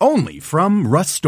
Only from Rust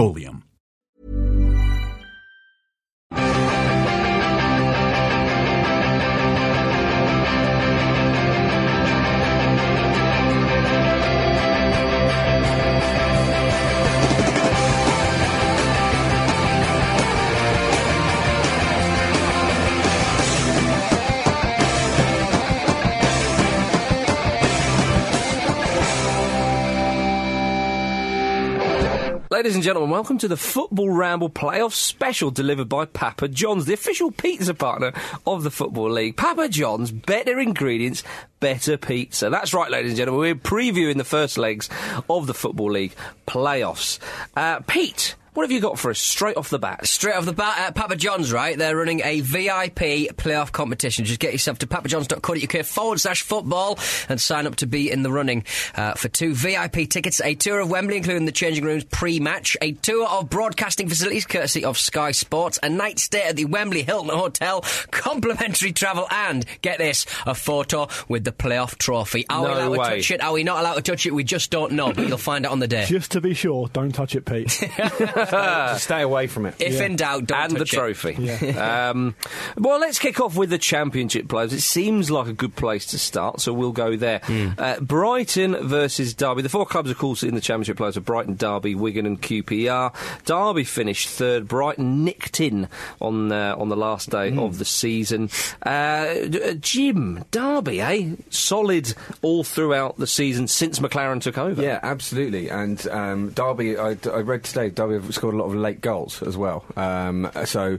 Ladies and gentlemen, welcome to the Football Ramble Playoff Special delivered by Papa John's, the official pizza partner of the Football League. Papa John's, better ingredients, better pizza. That's right, ladies and gentlemen. We're previewing the first legs of the Football League playoffs. Uh, Pete, what have you got for us straight off the bat? Straight off the bat, uh, Papa John's, right? They're running a VIP playoff competition. Just get yourself to papajohns.co.uk forward slash football and sign up to be in the running uh, for two VIP tickets, a tour of Wembley, including the changing rooms pre-match, a tour of broadcasting facilities courtesy of Sky Sports, a night stay at the Wembley Hilton Hotel, complimentary travel, and, get this, a photo with the playoff trophy. Are No we allowed way. to touch it? Are we not allowed to touch it? We just don't know, but you'll find out on the day. Just to be sure, don't touch it, Pete. Just stay away from it. If in doubt, don't and the touch it. trophy. um, well, let's kick off with the championship players. It seems like a good place to start, so we'll go there. Hmm. Uh, Brighton versus Derby. The four clubs, of course, in the championship players are Brighton, Derby, Wigan, and QPR. Derby finished third. Brighton nicked in on uh, on the last day Hmm. of the season. Uh, uh, Jim Derby, eh? Solid all throughout the season since McClaren took over. Yeah, absolutely. And um, Derby, I, I read today, Derby have scored a lot of late goals as well. Um, so.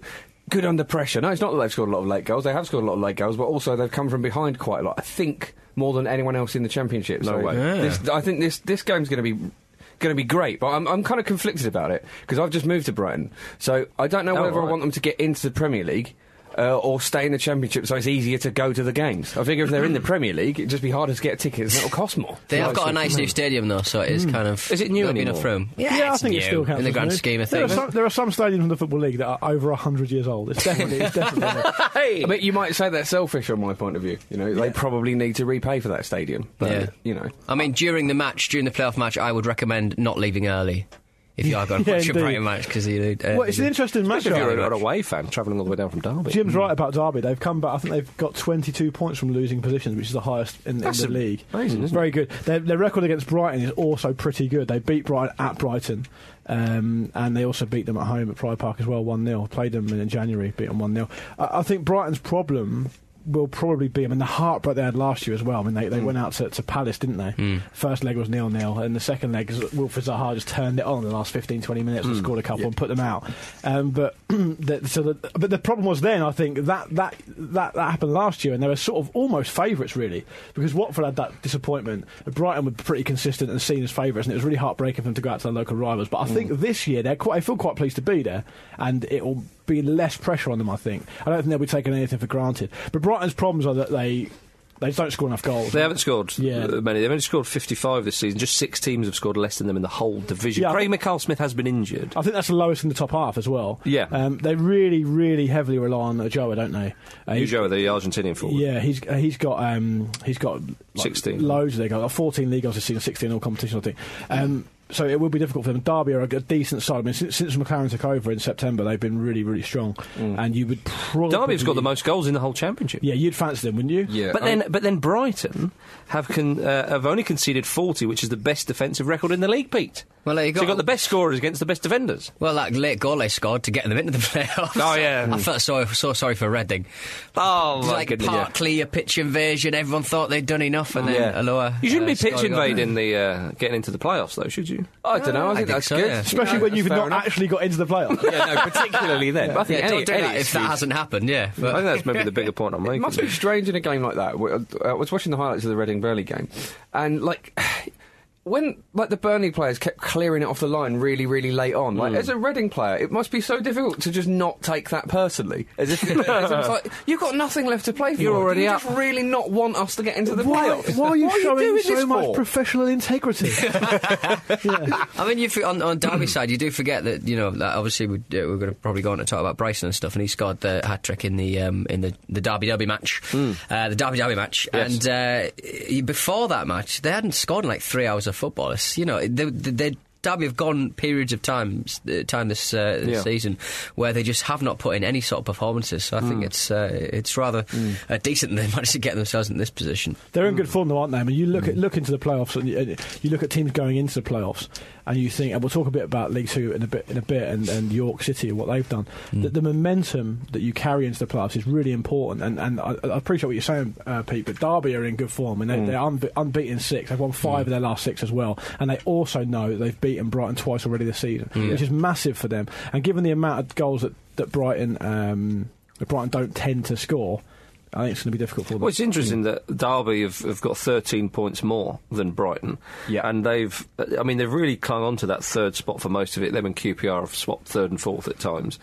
Good under pressure. No, it's not that they've scored a lot of late goals. They have scored a lot of late goals, but also they've come from behind quite a lot. I think more than anyone else in the championship. No so way. This, I think this this game's going to be going to be great. But I'm I'm kind of conflicted about it because I've just moved to Brighton, so I don't know Oh, whether I want them to get into the Premier League. Uh, or stay in the Championship, so it's easier to go to the games. I figure if they're in the Premier League, it'd just be harder to get tickets, and it'll cost more. They have got a nice new stadium though, so it is kind of. Is it new there'll be enough room. Yeah, I it's think new it still counts in the grand new. scheme of There are, things. some, there are some stadiums in the Football League that are over 100 years old. It's definitely, it's definitely Hey! I mean, you might say that's selfish from my point of view. You know, they probably need to repay for that stadium. But, Yeah. you know. I mean, during the match, during the playoff match, I would recommend not leaving early if you are going to Yeah, watch a indeed. Brighton match because you. Uh, Well, it's an interesting match. If you're right? an away fan travelling all the way down from Derby. Jim's right about Derby. They've come back. I think they've got 22 points from losing positions, which is the highest in, in the league. amazing, isn't Very good. Their, their record against Brighton is also pretty good. They beat Brighton at Brighton, um, and they also beat them at home at Pride Park as well, 1 0. Played them in January, beat them 1 0. I, I think Brighton's problem. Will probably be. I mean, the heartbreak they had last year as well. I mean, they, they went out to, to Palace, didn't they? First leg was nil nil, and the second leg, Wilfried Zaha just turned it on in the last 15, 20 minutes Hmm. and scored a couple and put them out. Um, but the, so the, but the problem was then, I think that that that that happened last year, and they were sort of almost favourites really, because Watford had that disappointment. Brighton were pretty consistent and seen as favourites, and it was really heartbreaking for them to go out to their local rivals. But I think this year they're quite, I feel quite pleased to be there, and it will be less pressure on them. I think I don't think they'll be taking anything for granted. But Brighton's problems are that they they just don't score enough goals. They haven't scored Yeah. uh, many. They've only scored 55 this season. Just six teams have scored less than them in the whole division. Yeah, think- Mackail-Smith has been injured. I think that's the lowest in the top half as well. Yeah. um, they really, really heavily rely on Ulloa, don't they? Uh, Ulloa, the Argentinian forward. Yeah, he's uh, he's got um, he's got like, 16. loads of league goals, like 14 league goals this season, 16 in all competitions, I think. Um, so it will be difficult for them. Derby are a, decent side. I mean, since, since McClaren took over in September, they've been really, really strong. And you would probably Derby have got the most goals in the whole championship. Yeah, you'd fancy them, wouldn't you? Yeah. But I- then, but then Brighton have con, uh, have only conceded 40, which is the best defensive record in the league, Pete. Well, there you So you've got the best scorers against the best defenders. Well, that late goal they scored to get them into the playoffs. Oh, yeah. I felt so so sorry for Reading. Oh, It was my like goodness, yeah. partly a pitch invasion. Everyone thought they'd done enough, and then Yeah. Aloha. You shouldn't uh, be pitch scored a invading the uh, getting into the playoffs, though, should you? Oh, I don't know. I I think, think that's so, good. yeah. Especially Yeah, when you've not enough. actually got into the playoffs. yeah, no, particularly then. But I think Yeah, any, don't do any that if that excuse- hasn't happened. Yeah, I but think that's maybe the bigger point I'm making. It must be strange in a game like that. I was watching the highlights of the Reading Burnley game, and like. When like the Burnley players kept clearing it off the line really, really late on, like as a Reading player, it must be so difficult to just not take that personally. As if, as if it's like you've got nothing left to play for. You're already you up. just really not want us to get into the Why, playoffs. why are you What showing doing so this much for? professional integrity? I mean, you, on, on Derby's side, you do forget that you know that obviously we, uh, we're going to probably go on to talk about Bryson and stuff, and he scored the hat trick in the um, in the, the Derby Derby match, uh, the Derby Derby match, Yes. and uh, before that match, they hadn't scored in like three hours of football. It's, you know, they, they, Derby have gone periods of time uh, time this, uh, this Yeah. season where they just have not put in any sort of performances. So I think it's uh, it's rather uh, decent that they managed to get themselves in this position. They're in good form, though, aren't they? I mean, you look at look into the playoffs, and you, and you look at teams going into the playoffs, and you think, and we'll talk a bit about League Two in a bit in a bit, and, and York City and what they've done. The, the momentum that you carry into the playoffs is really important, and, and I, I appreciate what you're saying, uh, Pete. But Derby are in good form, and they, they're unbe- unbeaten six. They've won five of their last six as well, and they also know that they've beaten Brighton twice already this season, which is massive for them. And given the amount of goals that that Brighton um, that Brighton don't tend to score. I think it's going to be difficult for them. Well, it's interesting that Derby have, have got 13 points more than Brighton. Yeah. And they've, I mean, they've really clung on to that third spot for most of it. Them and QPR have swapped third and fourth at times.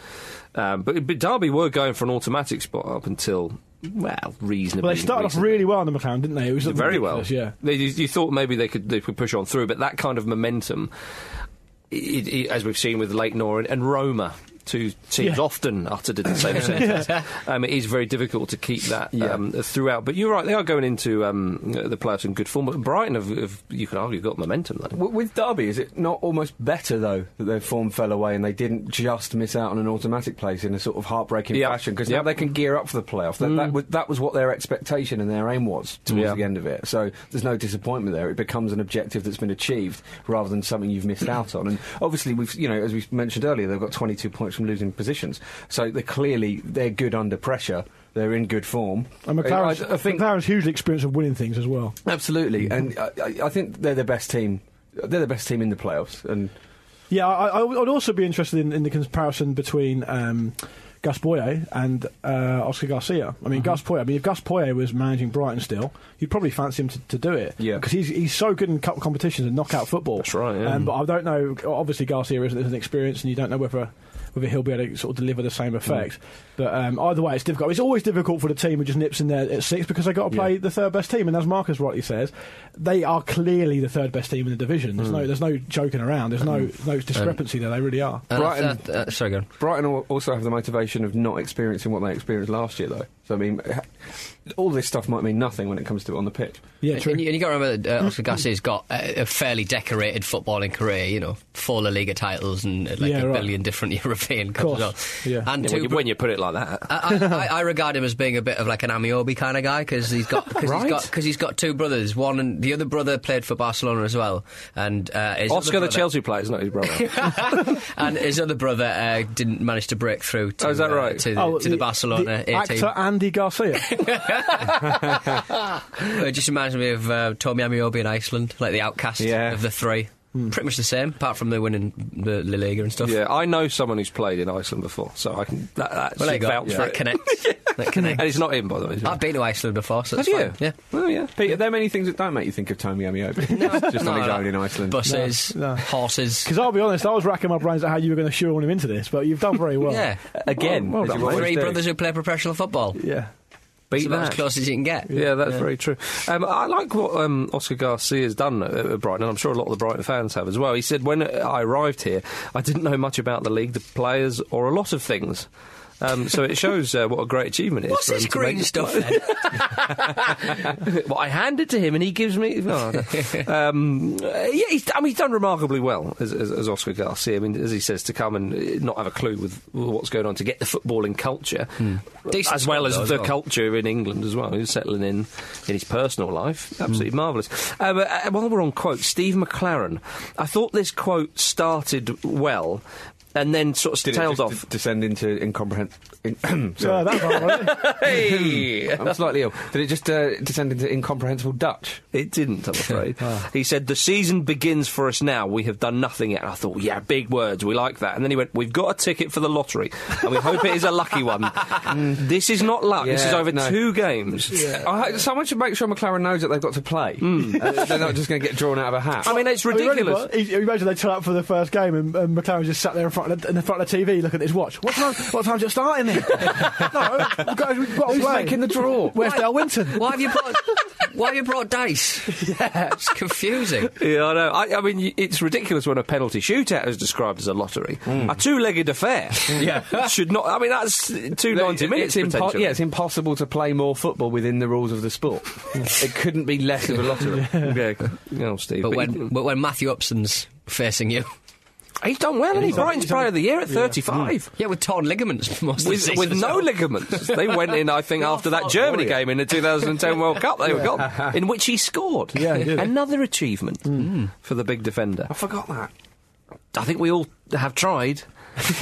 Um, but, but Derby were going for an automatic spot up until, well, reasonably. Well, they started off really well on the McClaren, didn't they? It was very well. Yeah. They, you, you thought maybe they could they could push on through, but that kind of momentum, it, it, as we've seen with Leyton Orient and Roma, two teams Yeah. often uttered in the same sentence, um, it is very difficult to keep that um, throughout. But you're right; they are going into um, the playoffs in good form. But Brighton have, have you could argue, got momentum though. W- With Derby, is it not almost better though that their form fell away and they didn't just miss out on an automatic place in a sort of heartbreaking Yeah. fashion? Because Yep. now they can gear up for the playoff. That, that, was, that was what their expectation and their aim was towards Yeah. the end of it. So there's no disappointment there. It becomes an objective that's been achieved rather than something you've missed out on. And obviously, we've you know as we mentioned earlier, they've got 22 points from losing positions. So they're clearly they're good under pressure. They're in good form. And McClaren's, I, I think McClaren's hugely experienced of winning things as well. absolutely, and I, I- think they're the best team. They're the best team in the playoffs, and Yeah, I, I would also be interested in, in the comparison between um, Gus Poyet and uh, Oscar Garcia. I Mm-hmm. mean, Gus Poyet. I mean, if Gus Poyet was managing Brighton still, you'd probably fancy him to, to do it. Yeah. because he's he's so good in cup competitions and knockout football. That's right, yeah. Um, but I don't know. Obviously, Garcia isn't, isn't experienced, and you don't know whether. Whether he'll be able to sort of deliver the same Mm. effect, but um, either way, it's difficult. It's always difficult for the team who just nips in there at six because they got to play Yeah. the third best team, and as Marcus rightly says, they are clearly the third best team in the division. Mm. There's no, there's no joking around. There's no, no discrepancy there. They really are. Uh, Brighton- uh, uh, sorry, go on. Brighton also have the motivation of not experiencing what they experienced last year, though. So I mean, all this stuff might mean nothing when it comes to it on the pitch. Yeah, true. And, you, and you got to remember that uh, Oscar Garcia's got a, a fairly decorated footballing career. You know, four La Liga titles and uh, like Yeah, a right. billion different European cups. Well. yeah. And Yeah, two when, you, when you put it like that. I, I, I regard him as being a bit of like an Ameobi kind of guy because he's got because Right. he's got because he's got two brothers. One and the other brother played for Barcelona as well, and uh, his other Oscar, the Chelsea player, is not his brother. and his other brother uh, didn't manage to break through. To, Oh, is that uh, right? to, the, to the Barcelona the actor team. Andy Garcia. It just reminds me of uh, Tommy Ameobi in Iceland, like the outcast Yeah. of the three. Mm. Pretty much the same, apart from the winning the La Liga and stuff. yeah, I know someone who's played in Iceland before, so I can. That, that Well, there you go. vouch for That it. connects. that connects. And it's not him, by the way. I've been to Iceland before, so Have it's you? fine. Yeah. Oh, yeah. Pete, are there many things that don't make you think of Tommy Ameobi? Just No, on his no. own in Iceland. Buses, No, no. horses. Because I'll be honest, I was racking my brains at how you were going to shoehorn him into this, but you've done very well. Yeah. Again, Well, well done, Three brothers who play professional football. Yeah. It's Beat about as close as you can get. Yeah, that's very true. Um, I like what um, Oscar has done at, at Brighton, and I'm sure a lot of the Brighton fans have as well. He said, When I arrived here, I didn't know much about the league, the players, or a lot of things. Um, so it shows uh, what a great achievement it is. What's for this to green make- stuff then? well, I hand it to him, and he gives me. no, no. um, yeah, he's, I mean, he's done remarkably well as, as, as Oscar Garcia. I mean, as he says, to come and uh, not have a clue with what's going on to get the footballing culture, Decent as well as as the well. culture in England as well. He's settling in in his personal life. Absolutely marvellous. Uh, but, uh, while we're on quotes, Steve McClaren, I thought this quote started well. And then sort of Did it just off. d- descend into incomprehensible? In- Yeah, sorry, that's all right. hey! I'm slightly ill. Did it just uh, descend into incomprehensible Dutch? It didn't, I'm afraid. he said, The season begins for us now. We have done nothing yet. And I thought, yeah, big words. We like that. And then he went, We've got a ticket for the lottery, and we hope it is a lucky one. this is not luck. this is over no. two games. I, someone should make sure McClaren knows that they've got to play. Uh, they're not just going to get drawn out of a hat. I mean, it's I mean, really, ridiculous. he- you imagine they turn up for the first game and, and McClaren just sat there in front of the, in front of the TV looking at his watch. What time? What time's it starting then? no, we've we've got to Who's play. making the draw? Where's Dale Winton? Why have you brought? why have you brought dice? Yeah, it's confusing. Yeah, I know. I, I mean, y- it's ridiculous when a penalty shootout is described as a lottery. Hmm. A two-legged affair. Hmm. Yeah. Should not. I mean, that's two ninety minutes. It's impo- potentially. yeah, it's impossible to play more football within the rules of the sport. it couldn't be less of a lottery. yeah. Oh, Steve. But but when but when Matthew Upson's facing you, he's done well, and he's He's Brighton's he's on- player of the year at thirty-five. yeah, with torn ligaments most of the With, with no well. ligaments. They went in, I think, after that Germany Warrior. game in the 2010 World Cup. They were gone, in which he scored. Yeah, he. Another achievement for the big defender. I forgot that. I think we all have tried.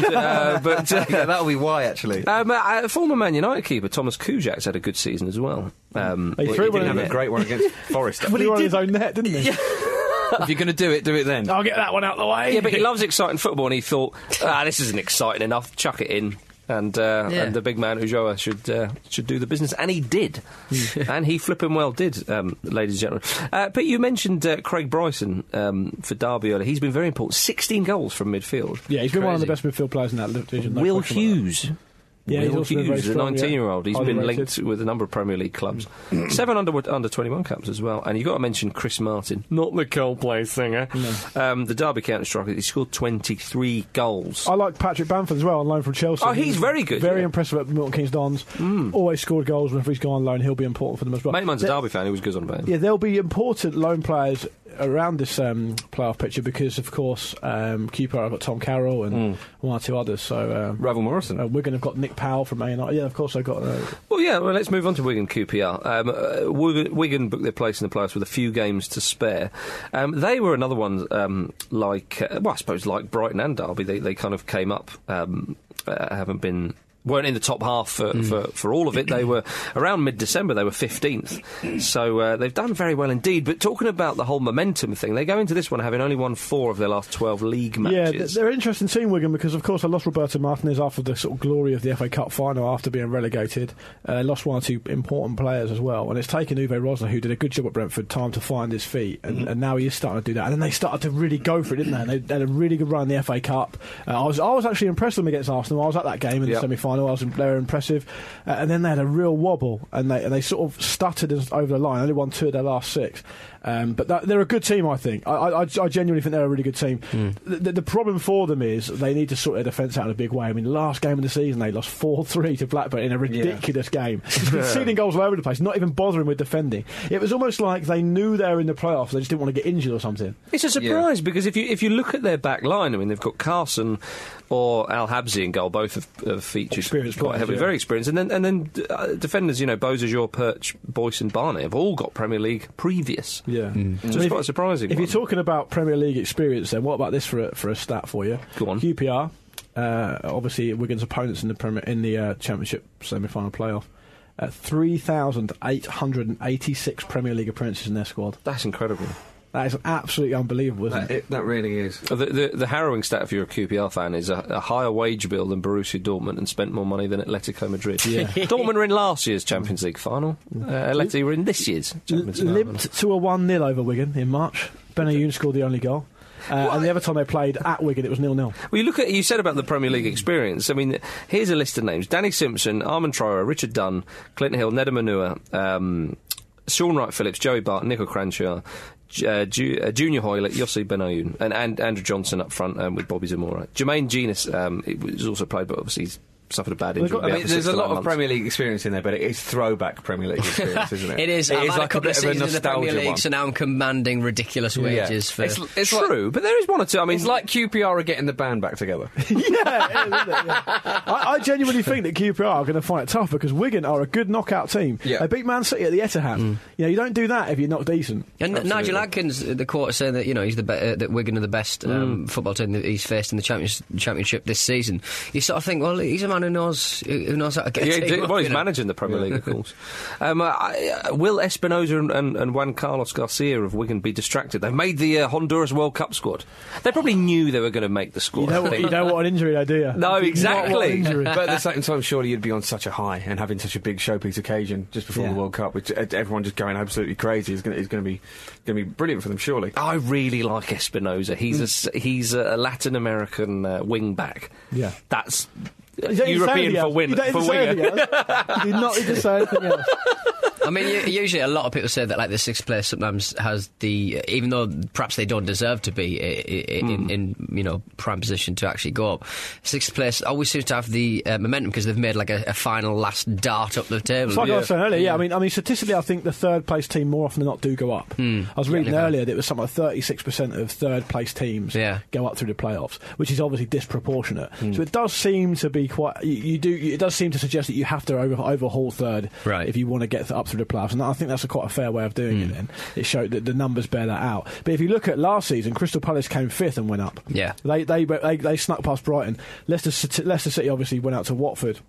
uh, but uh, yeah, that'll be why, actually. um, uh, former Man United keeper Thomas Kuszczak's had a good season as well. Um, He Well, threw he one didn't in have a great one against Forest. But he on his own net, didn't he? If you're going to do it, do it then. I'll get that one out the way. yeah, but he loves exciting football, and he thought, ah, this isn't exciting enough. Chuck it in. And uh, Yeah. and the big man Ulloa should uh, should do the business, and he did, and he flipping well did, um, ladies and gentlemen. Uh, but you mentioned uh, Craig Bryson um, for Derby earlier. He's been very important. Sixteen goals from midfield. yeah, he's been one of the best midfield players in that division. no Will question about. Hughes. Yeah, he's Will also been Hughes, the strong, yeah. 19 year old. He's been linked with a number of Premier League clubs. Seven under under 21 caps as well. And you've got to mention Chris Martin, not the Coldplay singer. Um, the Derby counter striker. He scored 23 goals. I like Patrick Bamford as well on loan from Chelsea. Oh, he's very good, Very yeah. impressive at Milton Keynes Dons. Always scored goals whenever he's gone on loan. He'll be important for them as well. Mate, mine's a There- Derby fan. He was good on bad. Yeah, there'll be important loan players around this um, playoff picture because, of course, um, QPR have got Tom Carroll and one or two others. So um, Ravel Morrison. uh, Wigan have got Nick Powell from Man United. Yeah, of course i've got. Uh, Well, yeah, well, let's move on to Wigan QPR. Um, uh, Wigan, Wigan booked their place in the playoffs with a few games to spare. Um, they were another one, um, like, uh, well, I suppose like Brighton and Derby, they, they kind of came up, um, uh, haven't been. Weren't in the top half for, for, for all of it. They were around mid December. They were fifteenth, so uh, they've done very well indeed. But talking about the whole momentum thing, they go into this one having only won four of their last twelve league matches. yeah, they're an interesting team, Wigan, because of course they lost Roberto Martinez after the sort of glory of the FA Cup final after being relegated. Uh, lost one or two important players as well, and it's taken Uwe Rosler, who did a good job at Brentford, time to find his feet, and, and now he is starting to do that. And then they started to really go for it, didn't they? And they, they had a really good run in the FA Cup. Uh, I was I was actually impressed with them against Arsenal. I was at that game in Yep. the semi final. I know I was they were impressive, uh, and then they had a real wobble, and they and they sort of stuttered over the line. Only won two of their last six. Um, but that, they're a good team, I think. I, I, I genuinely think they're a really good team. The, the, the problem for them is they need to sort their defence out in a big way. I mean, last game of the season they lost four three to Blackburn in a ridiculous game, just conceding goals all over the place, not even bothering with defending. It was almost like they knew they were in the playoffs, they just didn't want to get injured or something. It's a surprise because if you if you look at their back line, I mean they've got Carson or Al Habsi in goal, both have, have featured Experienced quite players, heavily, yeah. very experienced, and then and then uh, defenders, you know, Bozajor, Perch, Boyce, and Barney have all got Premier League previous. Yeah, So I mean, it's quite a surprising. If one. you're talking about Premier League experience, then what about this for a, for a stat for you? Go on. QPR, uh, obviously Wigan's opponents in the Premier in the uh, Championship semi-final playoff. Uh, 3,886 Premier League appearances in their squad. that's incredible. That is absolutely unbelievable, isn't That, it? it, that really is. The, the, the harrowing stat if you're a QPR fan is a, a higher wage bill than Borussia Dortmund and spent more money than Atletico Madrid. Yeah. Dortmund were in last year's Champions League final. Uh, Atleti were in this year's Champions League final. To a 1 0 over Wigan in March. Benayoun scored the only goal. Uh, and the other time they played at Wigan, it was nil nil. Well, you look at you said about the Premier League experience. I mean, here's a list of names: Danny Simpson, Armand Traoré, Richard Dunne, Clinton Hill, Nedum Onuoha, um, Shaun Wright-Phillips, Joey Bart, Niko Kranjčar. Uh, Ju- uh, Junior Hoilett, Yossi Benayoun, and, and Andrew Johnson up front um, with Bobby Zamora. Jermaine Jenas um, was also played, but obviously he's suffered a bad injury. got- I mean, there's a lot of months. Premier League experience in there, but it is throwback Premier League experience, isn't it? It is. It I've is had like a couple bit of of a seasons in the Premier League, one. so now I'm commanding ridiculous wages for. It's, it's like, True, but there is one or two. I mean, it's like QPR are getting the band back together. yeah, it is, isn't it? Yeah. I, I genuinely think that QPR are going to find it tough because Wigan are a good knockout team. Yeah. They beat Man City at the Etihad. You know, you don't do that if you're not decent. And Nigel Adkins, the quote saying that you know he's the be- uh, that Wigan are the best um, football team that he's faced in the champions- championship this season. You sort of think, well, he's a man who knows who knows how to get. Yeah, team well, he's know. managing the Premier League, of course. Um, uh, I- uh, will Espinoza and, and, and Juan Carlos Garcia of Wigan be distracted? They've made the uh, Honduras World Cup squad. They probably knew they were going to make the squad. You don't, I you don't want an injury, though, do you? No, You do not want an exactly. injury. but at the same time, surely you'd be on such a high and having such a big showpiece occasion just before Yeah. the World Cup, which uh, everyone just going absolutely crazy is going to be going to be brilliant for them, surely. I really like Espinoza. He's a s he's a Latin American uh, wing back. Yeah. that's You don't need say European anything for win You don't need for to say winger. anything else. You do not need to say anything else. I mean, usually a lot of people say that like the sixth place sometimes has the, even though perhaps they don't deserve to be i- i- Hmm. in, in you know prime position to actually go up. Sixth place always seems to have the uh, momentum because they've made like a, a final last dart up the table. It's like I was saying earlier, yeah. I mean, I mean, statistically, I think the third place team more often than not do go up. I was reading okay. earlier that it was something like thirty-six percent of third place teams Yeah. go up through the playoffs, which is obviously disproportionate. So it does seem to be quite. You, you do. It does seem to suggest that you have to over, overhaul third Right. if you want to get up through the playoffs, and I think that's a quite a fair way of doing it. Then it showed that the numbers bear that out. But if you look at last season, Crystal Palace came fifth and went up. Yeah. they they they, they snuck past Brighton. Leicester City, Leicester City obviously went out to Watford.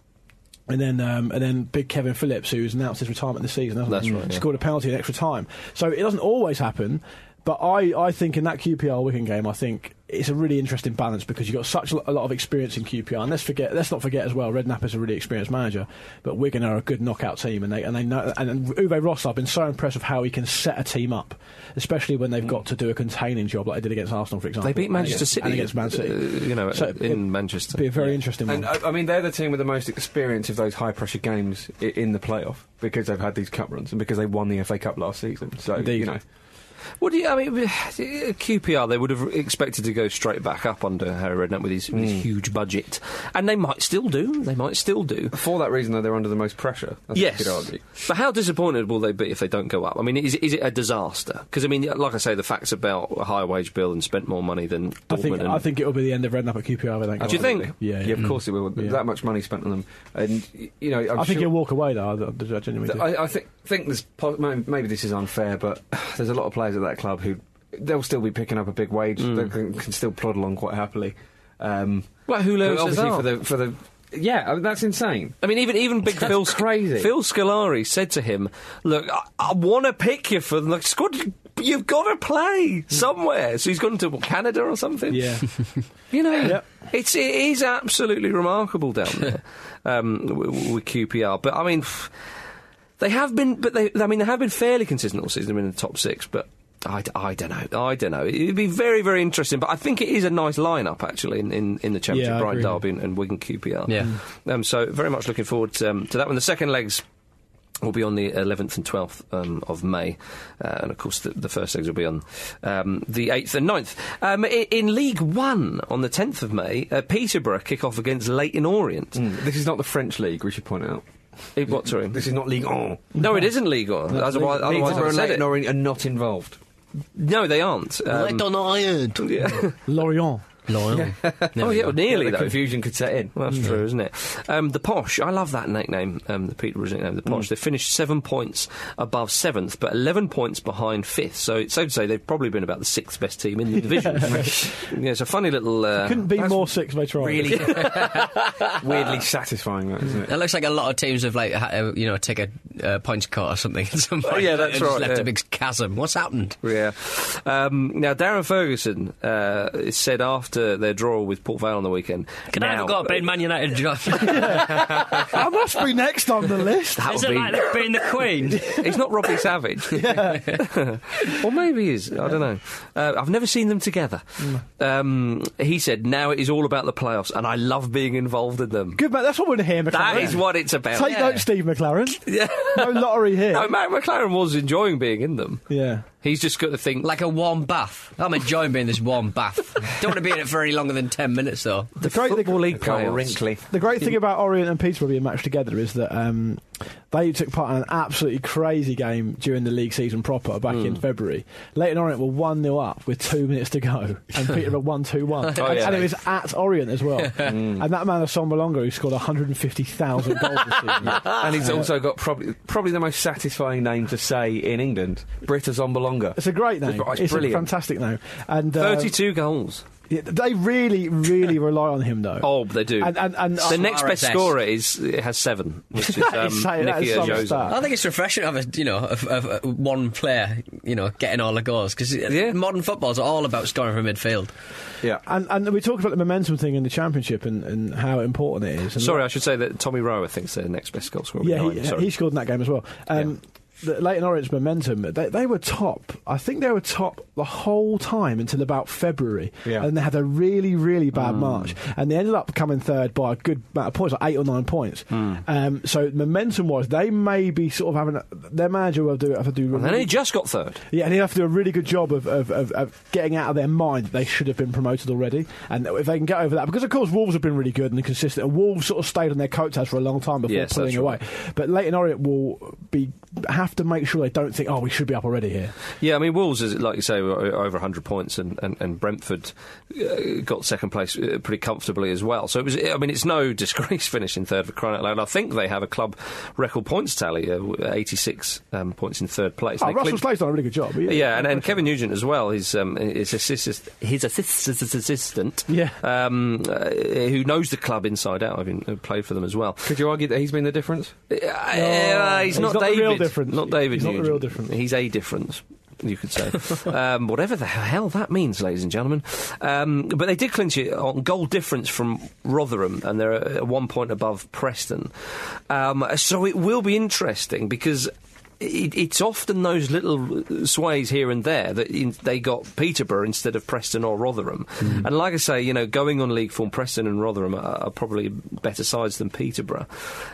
And then, um, and then big Kevin Phillips, who's announced his retirement this season, That's right, yeah. Scored a penalty in extra time. So it doesn't always happen, but I, I think in that QPR Wigan game, I think it's a really interesting balance because you've got such a lot of experience in QPR. And let's forget, let's not forget as well, Redknapp is a really experienced manager, but Wigan are a good knockout team, and they and they know. And Uwe Ross, I've been so impressed with how he can set a team up, especially when they've got to do a containing job like they did against Arsenal, for example. They beat Manchester against- City, and against Man City. uh, you know, So in it- Manchester. Be a very interesting one. And I, I mean, they're the team with the most experience of those high pressure games in the playoff because they've had these cup runs and because they won the FA Cup last season. So Indeed. you know, What do you? I mean, QPR they would have expected to go straight back up under Harry Redknapp with his, with his hmm. huge budget, and they might still do. They might still do. for that reason, though, they're under the most pressure. That's Yes, what you could argue. but how disappointed will they be if they don't go up? I mean, is, is it a disaster? Because I mean, like I say, the facts about a higher wage bill and spent more money than I think and I think it will be the end of Redknapp at QPR. I think. Oh, do you think? Yeah, yeah. of mm. course it will. Yeah. That much money spent on them, and you know, I'm I think sure- he'll walk away though. I, I genuinely do. I, I think think there's maybe this is unfair, but there's a lot of players at that club who they'll still be picking up a big wage. Mm. They can, can still plod along quite happily. Um, Well, Julio but obviously for the for the yeah, I mean, that's insane. I mean, even even big That's Phil Sc- crazy. Phil Scolari said to him, "Look, I, I want to pick you for the squad. You've got to play somewhere." So he's gone to what, Canada or something. yeah. You know, Yep. it's it is absolutely remarkable down there um, with, with QPR. But I mean, they have been, but they, I mean, they have been fairly consistent all season. They've been in the top six, but. I, d- I don't know. I don't know. It'd be very, very interesting. But I think it is a nice lineup actually in, in, in the Championship. Yeah, I Brighton. Derby and, and Wigan QPR. Yeah. Um, so very much looking forward um, to that one. The second legs will be on the 11th and 12th um, of May, uh, and of course the, the first legs will be on um, the 8th and 9th. Um, i- in League One on the 10th of May, uh, Peterborough kick off against Leyton Orient. This is not the French league, we should point out. Eh, what, sorry? This is not League One. No, it isn't League One. Otherwise, otherwise I Peterborough would said Leyton it. Orient are not involved. No, they aren't. Um, Iron. yeah. Lorient. Loyal. oh, yeah, well, nearly the though. confusion could set in. Well, that's true, isn't it? Um, the Posh, I love that nickname, um, the Peterborough's nickname, the Posh. They finished seven points above seventh, but 11 points behind fifth. So it's safe to say they've probably been about the sixth best team in the division. yeah, it's a funny little. Uh, Couldn't be more six by tried. Really weirdly satisfying, that isn't it? It looks like a lot of teams have like ha- uh, you know take a uh, points cut or something. Some. Oh, yeah, that's right, Left yeah. a big chasm. What's happened? Yeah. Um, now, Darren Ferguson uh, said after their draw with Port Vale on the weekend. Can I now, have a go at being Man United, John? I must be next on the list. that Is it be- like being the Queen? He's not Robbie Savage. or maybe he is. I don't know. Uh, I've never seen them together. Um, he said, now it is all about the playoffs, and I love being involved in them. Good man, that's what we're here, McClaren. That is what it's about. Take note, Steve McClaren. Yeah. No lottery here. No, Matt McClaren was enjoying being in them. Yeah. He's just got to think. Like a warm bath. I'm enjoying being this warm bath. Don't want to be in it for any longer than 10 minutes, though. the great- Football League Carl playoffs. Wrinkly. The great thing about Orient and Peterborough being matched together is that um, they took part in an absolutely crazy game during the league season proper back Hmm. in February. Leyton Orient were 1 0 up with two minutes to go, and Peterborough 1 2 1. Oh, and, it was at Orient as well. And that man, Son Malonga, who scored 150,000 goals this season. And he's also got probably probably the most satisfying name to say in England, Britt Assombalonga. It's a great name. It's It's, a fantastic name. And uh, 32 goals. Yeah, they really, really rely on him, though. Oh, they do. And, and, and the next best scorer is has seven, which is That um, is say- Nicky is Jose. I think it's refreshing to have a, you know, of, of, uh, one player, you know, getting all the goals because Yeah. modern football's all about scoring from midfield. Yeah. And, and we talked about the momentum thing in the championship and, and how important it is. And Sorry, I should say that Tommy Rowe, I think, is the next best goal scorer. Yeah, behind, he, he scored in that game as well. Um, the Leyton Orange momentum, they, they were top. I think they were top the whole time until about February. Yeah. And they had a really, really bad Hmm. March. And they ended up coming third by a good amount of points, like eight or nine points. Hmm. Um, so momentum wise, they may be sort of having a, their manager will do have to do. And then he just got third. Yeah, and he'll have to do a really good job of, of, of, of getting out of their mind that they should have been promoted already. And if they can get over that, because of course Wolves have been really good and consistent, and Wolves sort of stayed on their coattails for a long time before Yes, pulling away. right. But Leighton Orient will be have to make sure they don't think, oh, we should be up already here. Yeah, I mean, Wolves, is like you say, were over 100 points, and, and, and Brentford uh, got second place uh, pretty comfortably as well. So it was, I mean, it's no disgrace finishing third for crying out loud. I think they have a club record points tally, uh, 86 um, points in third place. Oh, They Russell clinched- Slade's done a really good job. Yeah, and, and Kevin Nugent as well. His um, his assist, his assist, assistant, Yeah. um, uh, who knows the club inside out. I've uh, played for them as well. Could you argue that he's been the difference? Uh, he's, he's not, not the real difference. Not David. He's not the real difference. He's a difference. You could say, um, whatever the hell that means, ladies and gentlemen. Um, but they did clinch it on goal difference from Rotherham, and they're one point above Preston. Um, so it will be interesting because it, it's often those little sways here and there that in, they got Peterborough instead of Preston or Rotherham. Hmm. And like I say, you know, going on league form, Preston and Rotherham are, are probably better sides than Peterborough.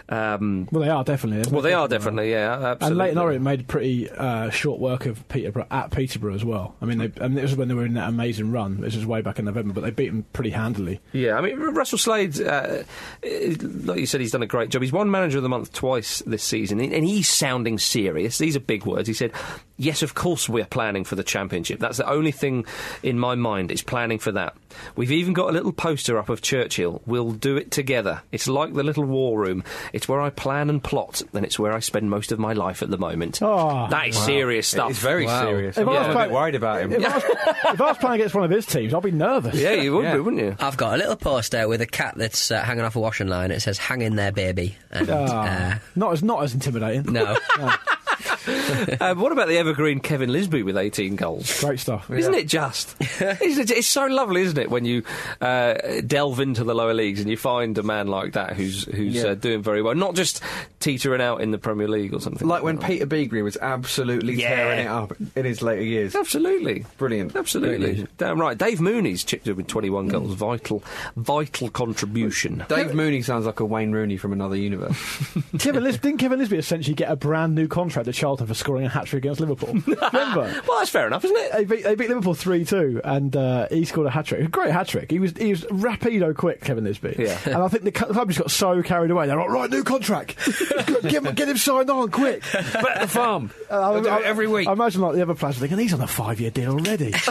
Um, Well, they are definitely. well, they are definitely, yeah, absolutely. And Leyton Orient made pretty uh, short work of Peterborough at Peterborough as well. I mean, they, I mean, this was when they were in that amazing run. This was way back in November, but they beat them pretty handily. Yeah, I mean, Russell Slade, uh, eh, like you said, he's done a great job. He's won Manager of the Month twice this season, and and he's sounding serious. These are big words. He said, Yes, of course we're planning for the Championship. That's the only thing in my mind is planning for that. We've even got a little poster up of Churchill. We'll do it together. It's like the little war room. It's where I plan and plot, and it's where I spend most of my life at the moment. Oh, that is serious stuff. It's very Wow. serious. If I'm I was a worried about him. If I, was, if I was playing against one of his teams, I'd be nervous. yeah, you would Yeah. be, wouldn't you? I've got a little poster with a cat that's uh, hanging off a washing line. It says "Hang in there, baby." And, Ah, uh, not as not as intimidating. no, Uh, what about the evergreen Kevin Lisbie with 18 goals? Great stuff. Isn't it just? isn't it, it's so lovely, isn't it, when you uh, delve into the lower leagues and you find a man like that who's who's Yeah. uh, doing very well, not just teetering out in the Premier League or something. Like when that. Peter Beagrie was absolutely Yeah. tearing it up in his later years. Absolutely. Brilliant. Absolutely. Damn right. Dave Mooney's chipped in with 21 Mm. goals. Vital, vital contribution. Dave Mooney sounds like a Wayne Rooney from another universe. Kevin Lis- didn't Kevin Lisbie essentially get a brand new contract at Charlton for scoring a hat trick against Liverpool? Remember? Well, that's fair enough, isn't it? They beat, they beat Liverpool 3 2, and uh, he scored a hat trick. A great hat trick. He was he was rapido quick, Kevin Lisbie. Yeah. And I think the club just got so carried away. They're like, right, new contract. get, him, get him signed on quick. Bet the farm. Uh, do it every week. I imagine like the other players are thinking, he's on a five year deal already.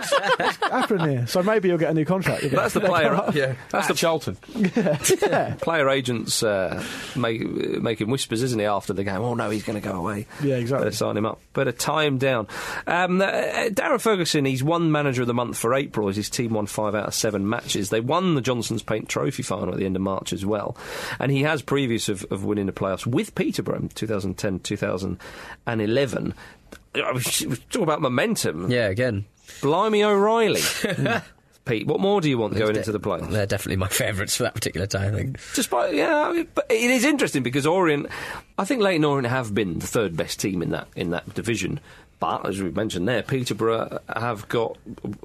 What's happening here? So maybe he'll get a new contract. That's the player. Yeah, That's at the Charlton. yeah. player agents uh, make, making whispers, isn't he? After the game, oh no, he's going to go away. Yeah, exactly. Better sign him up. Better tie him down. Um, uh, Darren Ferguson, he's won Manager of the Month for April. as His team won five out of seven matches. They won the Johnstone's Paint Trophy final at the end of March as well, and he has previous of, of winning the playoffs with Peterborough in 2010, 2011. I was talking about momentum. yeah, again, Blimey O'Reilly. Pete, what more do you want going de- into the playoffs? they're definitely my favourites for that particular time. I think. Despite, yeah, I mean, but it is interesting because Orient, I think Leyton Orient have been the third best team in that in that division. But as we've mentioned there, Peterborough have got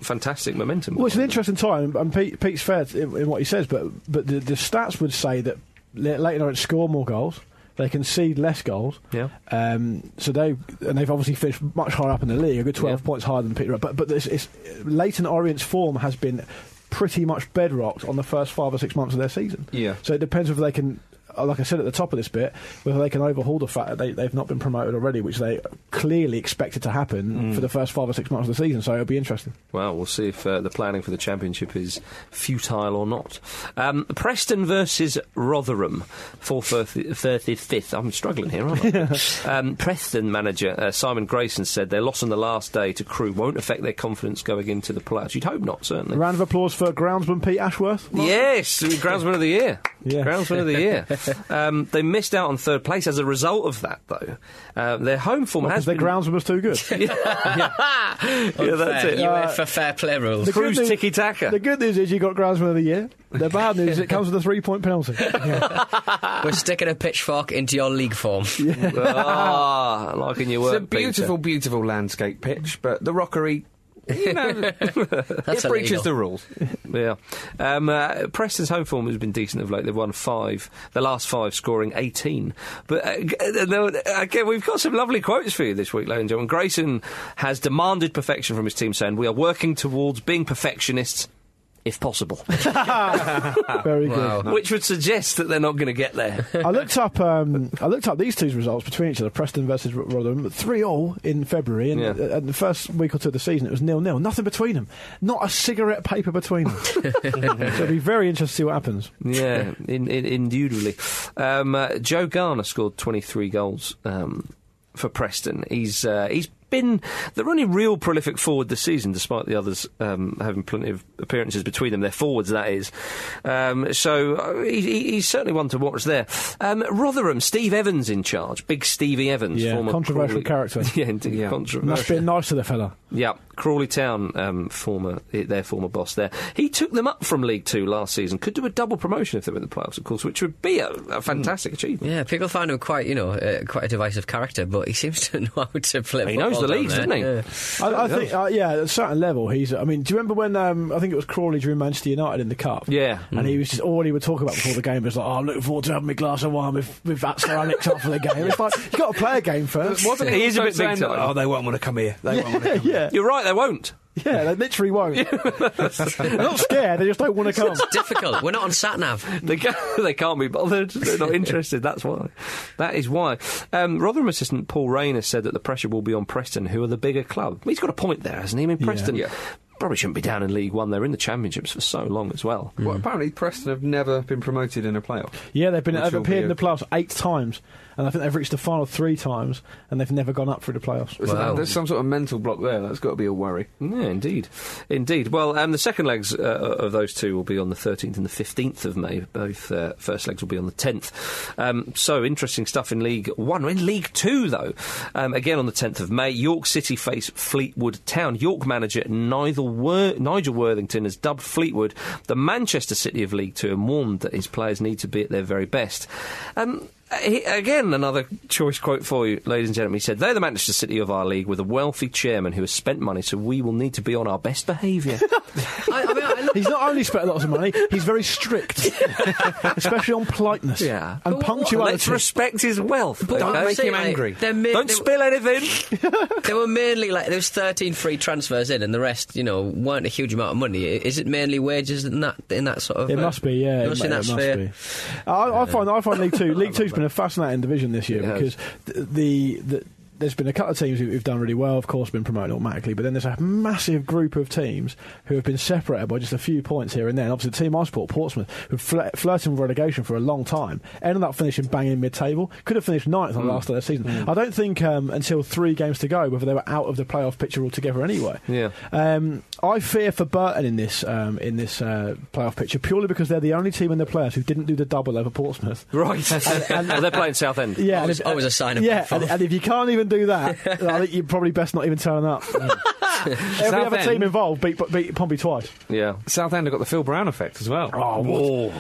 fantastic momentum. Well, it's an interesting time, and Pete, Pete's fair in, in what he says, but but the, the stats would say that Le- Leyton Orient score more goals, They concede less goals. Yeah. Um, so they and they've obviously finished much higher up in the league, a good twelve Yeah. points higher than Peter. But but this, it's, Leyton Orient's form has been pretty much bedrocked on the first five or six months of their season. Yeah. So it depends if they can. Like I said at the top of this bit, whether they can overhaul the fact that they, they've not been promoted already, which they clearly expected to happen for the first five or six months of the season. So it'll be interesting. Well, we'll see if uh, the planning for the championship is futile or not. Um, Preston versus Rotherham 35th. I'm struggling here, aren't I? um, Preston manager uh, Simon Grayson said their loss on the last day to Crewe won't affect their confidence going into the playoffs. You'd hope not, certainly. Round of applause for groundsman Pete Ashworth. Yes, groundsman of the year. Yeah. Groundsman of the year. um, they missed out on third place as a result of that, though. Uh, their home form Because has their been. groundsman was too good. yeah, that's Fair. it. You Uh, went for fair play rules. the good Cruise news- tiki taka. The good news is you got groundsman of the year. The bad news is it comes with a three point penalty. We're sticking a pitchfork into your league form. ah, liking your work. It's a beautiful, beautiful landscape pitch, but the rockery, you know, it breaches the rules. Yeah. Um, uh, Preston's home form has been decent of late. They've won five, the last five scoring 18. But uh, uh, again, we've got some lovely quotes for you this week, ladies and gentlemen. Grayson has demanded perfection from his team, saying, We are working towards being perfectionists. If possible, Very good. which would suggest that they're not going to get there. I looked up. Um, I looked up these two results between each other: Preston versus Rotherham, three all in February, and, Yeah. uh, and the first week or two of the season it was nil nil. Nothing between them. Not a cigarette paper between them. so it'll be very interesting to see what happens. Yeah, in, in, indubitably. Um, uh, Joe Garner scored 23 goals um, for Preston. He's uh, he's been the only real prolific forward this season, despite the others um, having plenty of appearances between them. Their forwards, that is. Um, so uh, he, he- he's certainly one to watch there. Um, Rotherham, Steve Evans in charge. Big Stevie Evans, Yeah, former controversial Crawley- character. yeah, indeed, Yeah. controversial. Must be nice to the fella. Yeah, Crawley Town, um, former their former boss there. He took them up from League Two last season. Could do a double promotion if they were in the playoffs, of course, which would be a, a fantastic achievement. Yeah, people find him quite, you know, uh, quite a divisive character, but he seems to know how to play. He knows the down leagues, doesn't he? Yeah. I, I think, uh, yeah, at a certain level, he's. I mean, do you remember when um, I think it was Crawley drew Manchester United in the cup? Yeah. and he was just all he would talk about before the game was like, "Oh, I'm looking forward to having my glass of wine with with that Sir Alex after the game." It's like you got to play a game first. Wasn't He is a bit big time. Oh, they won't want to come here. They won't want to come yeah, You're right, they won't. yeah, they literally won't. They're not scared; they just don't want to come. It's difficult. We're not on sat nav. They can't, they can't be bothered. They're not interested. That's why. That is why. Um, Rotherham assistant Paul Raynor said that the pressure will be on Preston, who are the bigger club. He's got a point there, hasn't he? I mean, Preston Yeah. probably shouldn't be down in League One. They're in the Championships for so long as well. Well, apparently Preston have never been promoted in a playoff. Yeah, they've been Which they've appeared be in a- the playoffs eight times, and I think they've reached the final three times, and they've never gone up through the playoffs. So Wow. There's some sort of mental block there. That's got to be a worry. Yeah, indeed, indeed. Well, um, the second legs uh, of those two will be on the 13th and the 15th of May. Both uh, first legs will be on the 10th. Um, so interesting stuff in League One. In League Two, though, um, again on the 10th of May, York City face Fleetwood Town. York manager Nigel, Wor- Nigel Worthington has dubbed Fleetwood the Manchester City of League Two and warned that his players need to be at their very best. Um, he, again, another choice quote for you, ladies and gentlemen. He said, They're the Manchester City of our league with a wealthy chairman who has spent money, so we will need to be on our best behaviour. I, I mean, I look, He's not only spent lots of money; he's very strict, especially on politeness Yeah. and But what- punctuality. Let's respect his wealth. but okay? I'm make saying, him like, angry. they're ma- Don't they, spill anything. they were mainly like there was 13 free transfers in, and the rest, you know, weren't a huge amount of money. Is it mainly wages in that in that sort of? It uh, must be, yeah. It must be in that it must be. I, I find I find League Two. League Two's been a fascinating division this year It because th- the, the there's been a couple of teams who- who've done really well, of course, been promoted automatically, but then there's a massive group of teams who have been separated by just a few points here and there. And obviously, the team I support, Portsmouth, who fl- flirting with relegation for a long time, ended up finishing banging mid-table. Could have finished ninth on the last of their season. I don't think um, until three games to go whether they were out of the playoff picture altogether anyway. Yeah. Um, I fear for Burton in this um, in this uh, playoff picture purely because they're the only team in the playoffs who didn't do the double over Portsmouth. Right. and, they're playing Southend. Yeah, Always- and always a sign of yeah, and, and if you can't even do that, I think you're probably best not even turn up. Every other Southend. team involved beat beat Pompey twice. Yeah. Southend have got the Phil Brown effect as well. Oh, Whoa.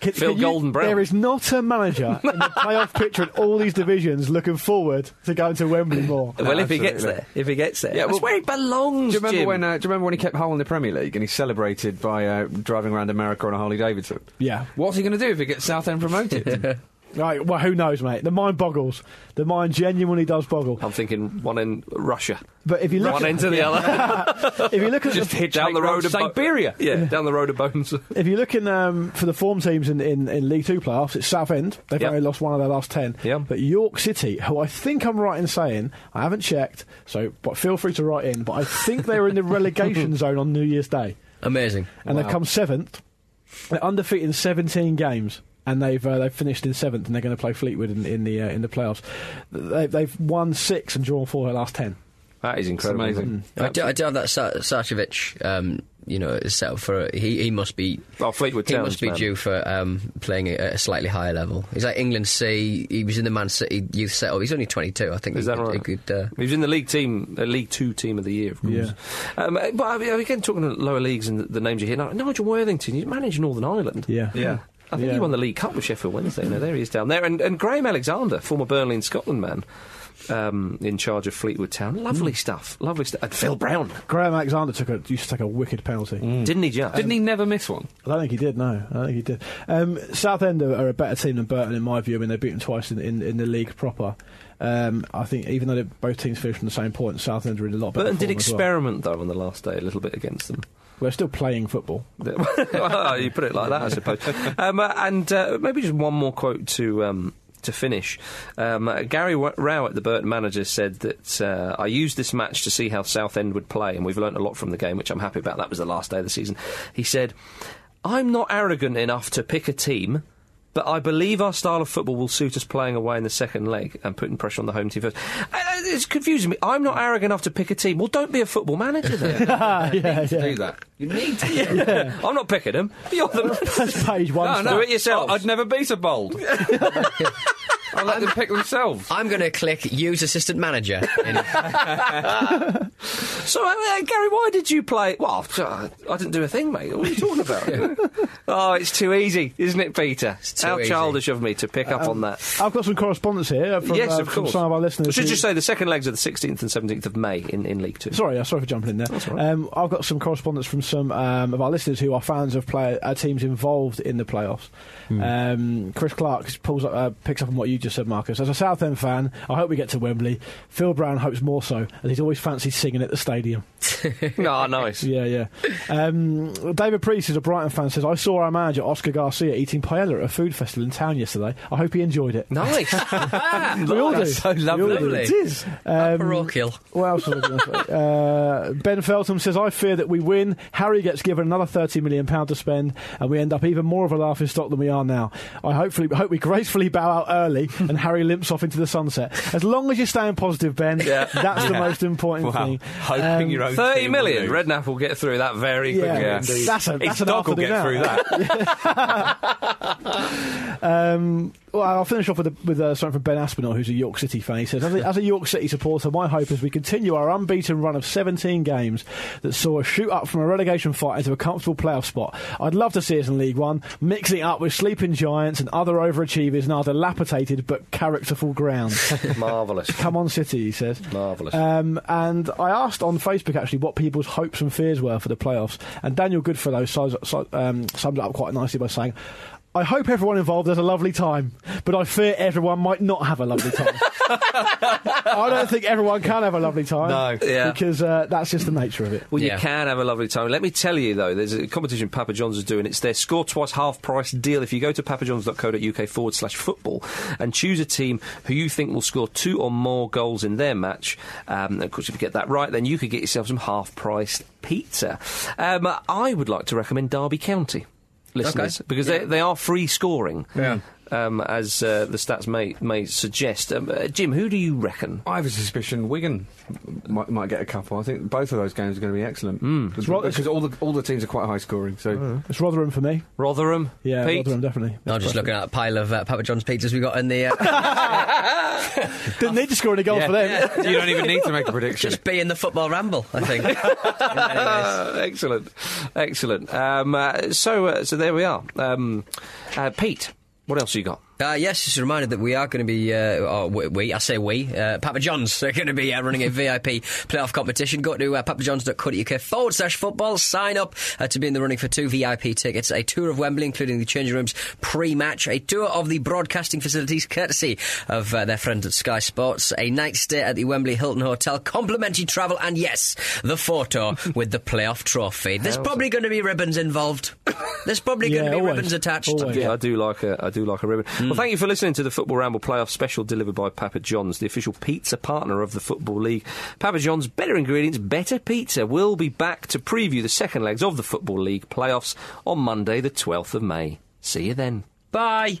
Can- Phil can you- Golden Brown. There is not a manager in the playoff picture in all these divisions looking forward to going to Wembley more. Well, if he gets there, if he gets there, Yeah, that's where he belongs. Do you remember Jim. when? Uh, do you remember when he kept Hull in the Premier League and he celebrated by uh, driving around America on a Harley Davidson? Yeah. What's he going to do if he gets Southend promoted? Right, well, who knows, mate? The mind boggles. The mind genuinely does boggle. I'm thinking one in Russia, But if you look one at, end to the other, if you look at Just the, hitch down the road of Bo- Siberia. Yeah, down the road of Bones. if you're looking um, for the form teams in, in, in League Two playoffs, it's Southend. They've Yep. only lost one of their last ten. Yep. But York City, who I think I'm right in saying, I haven't checked, so but feel free to write in. But I think they were in the relegation zone on New Year's Day, Amazing. and they've come seventh. They're undefeated in 17 games. And they've uh, they've finished in seventh, and they're going to play Fleetwood in, in the uh, in the playoffs. They, they've won six and drawn four of their last ten. That is incredible. amazing. I do, I do have that Sa- Sarcevic, um, you know, set up for. He, he must be. Oh, Fleetwood He Town's must be man. due for um, playing at a slightly higher level. He's like England C. He was in the Man City youth setup. He's only 22. I think. Is he that could, right? He could, uh, He was in the league team, uh, League Two team of the year, of course. Yeah. Um, but I mean, again, talking to lower leagues and the, the names you hear, now, Nigel Worthington, you managed Northern Ireland. Yeah, Yeah. I think Yeah. he won the League Cup with Sheffield Wednesday. Now there he is down there, and, and Graham Alexander, former Burnley and Scotland man, um, in charge of Fleetwood Town. Lovely stuff, lovely stuff. And Phil Brown, Graham Alexander took a used to take a wicked penalty. didn't he just? Didn't he never miss one? I don't think he did. No, I don't think he did. Um, Southend are, are a better team than Burton in my view. I mean, they beat them twice in, in, in the league proper. Um, I think even though both teams finished from the same point, Southend are in a lot better. Burton did form as well. experiment though on the last day a little bit against them. They're still playing football. well, you put it like that, I suppose. Um, uh, and uh, maybe just one more quote to. Um, to finish, um, uh, Gary w- Rowett, the Burton manager, said that uh, I used this match to see how Southend would play, and we've learnt a lot from the game, which I'm happy about. That was the last day of the season. He said, "I'm not arrogant enough to pick a team." But I believe our style of football will suit us playing away in the second leg and putting pressure on the home team first. Uh, it's confusing me. I'm not arrogant enough to pick a team. Well, don't be a football manager then. yeah, yeah. Do that. You need to. I'm not picking them. You're the That's page one. No, no. Do it yourself. I- I'd never be so bold. I'll let them pick themselves. I'm going to click use assistant manager. In, So, uh, uh, Gary, why did you play? Well, I didn't do a thing, mate. What are you talking about? oh, it's too easy, isn't it, Peter? too How easy. childish of me to pick up on that. I've got some correspondence here from, yes, uh, of from course. some of our listeners. I should who- just say the second legs are the 16th and 17th of May in, in League Two. Sorry, uh, sorry for jumping in there. all right. um, I've got some correspondence from some um, of our listeners who are fans of player, uh, teams involved in the playoffs. Hmm. Um, Chris Clark pulls up, uh, picks up on what you just said, Marcus. As a Southend fan, I hope we get to Wembley. Phil Brown hopes more so, as he's always fancied singing at the stadium. Ah, nice. Yeah, yeah. Um, David Priest, is a Brighton fan, says, I saw our manager, Oscar Garcia, eating paella at a food festival in town yesterday. I hope he enjoyed it. Nice. We all do. So We all do. lovely. It is. Um, parochial. what else was I going to say? Uh, ben Feltham says, I fear that we win. Harry gets given another £30 million to spend, and we end up even more of a laughing stock than we are now. I hopefully hope we gracefully bow out early and Harry limps off into the sunset. As long as you're staying positive, Ben, Yeah. that's the most important Wow. thing. Hoping Um, your own 30 team million. will. Redknapp will get through that very Yeah, quickly. Yeah. indeed. That's a, that's His an dog will after get through that. Um, well, I'll finish off with, a, with uh, something from Ben Aspinall, who's a York City fan. He says, as a, as a York City supporter, my hope is we continue our unbeaten run of 17 games that saw us shoot up from a relegation fight into a comfortable playoff spot. I'd love to see us in League One, mixing up with sleeping giants and other overachievers in our dilapidated but characterful ground. Marvellous. Come on, City, he says. Marvellous. Um, and I asked on Facebook actually what people's hopes and fears were for the playoffs, and Daniel Goodfellow sums, um, summed it up quite nicely by saying. I hope everyone involved has a lovely time, but I fear everyone might not have a lovely time. I don't think everyone can have a lovely time. No. Yeah. Because uh, that's just the nature of it. Well, Yeah. you can have a lovely time. Let me tell you, though, there's a competition Papa John's is doing. It's their score twice half price deal. If you go to papajohns.co.uk forward slash football and choose a team who you think will score two or more goals in their match, um, of course, if you get that right, then you could get yourself some half priced pizza. Um, I would like to recommend Derby County. Listeners, because they, they are free scoring, Yeah. Um, as uh, the stats may may suggest. Um, uh, Jim, who do you reckon? I have a suspicion Wigan might, might get a couple. I think both of those games are going to be excellent because right, because all the all the teams are quite high scoring. So It's Rotherham for me. Rotherham? Yeah, Pete? Rotherham definitely. I'm just looking at a pile of uh, Papa John's pizzas we got in the. Uh, Didn't need to score any goals for them. you don't even need to make a prediction. just be in the football ramble, I think. In many ways. Uh, excellent, excellent. Um, uh, so, uh, so there we are. Um, uh, Pete, what else you got? Uh, yes, just a reminder that we are going to be, uh, oh, we, we, I say we, uh, Papa John's are going to be uh, running a VIP playoff competition. Go to uh, papajohns.co.uk forward slash football, sign up uh, to be in the running for two VIP tickets, a tour of Wembley, including the changing rooms pre-match, a tour of the broadcasting facilities courtesy of uh, their friends at Sky Sports, a night stay at the Wembley Hilton Hotel, complimentary travel, and yes, the photo with the playoff trophy. There's probably going to be ribbons involved. There's probably going to be always. ribbons attached. Always. Yeah, I do like a, I do like a ribbon. Well, thank mm. you for listening to the Football Ramble Playoff Special delivered by Papa John's, the official pizza partner of the Football League. Papa John's, better ingredients, better pizza. We'll be back to preview the second legs of the Football League playoffs on Monday, the 12th of May. See you then. Bye.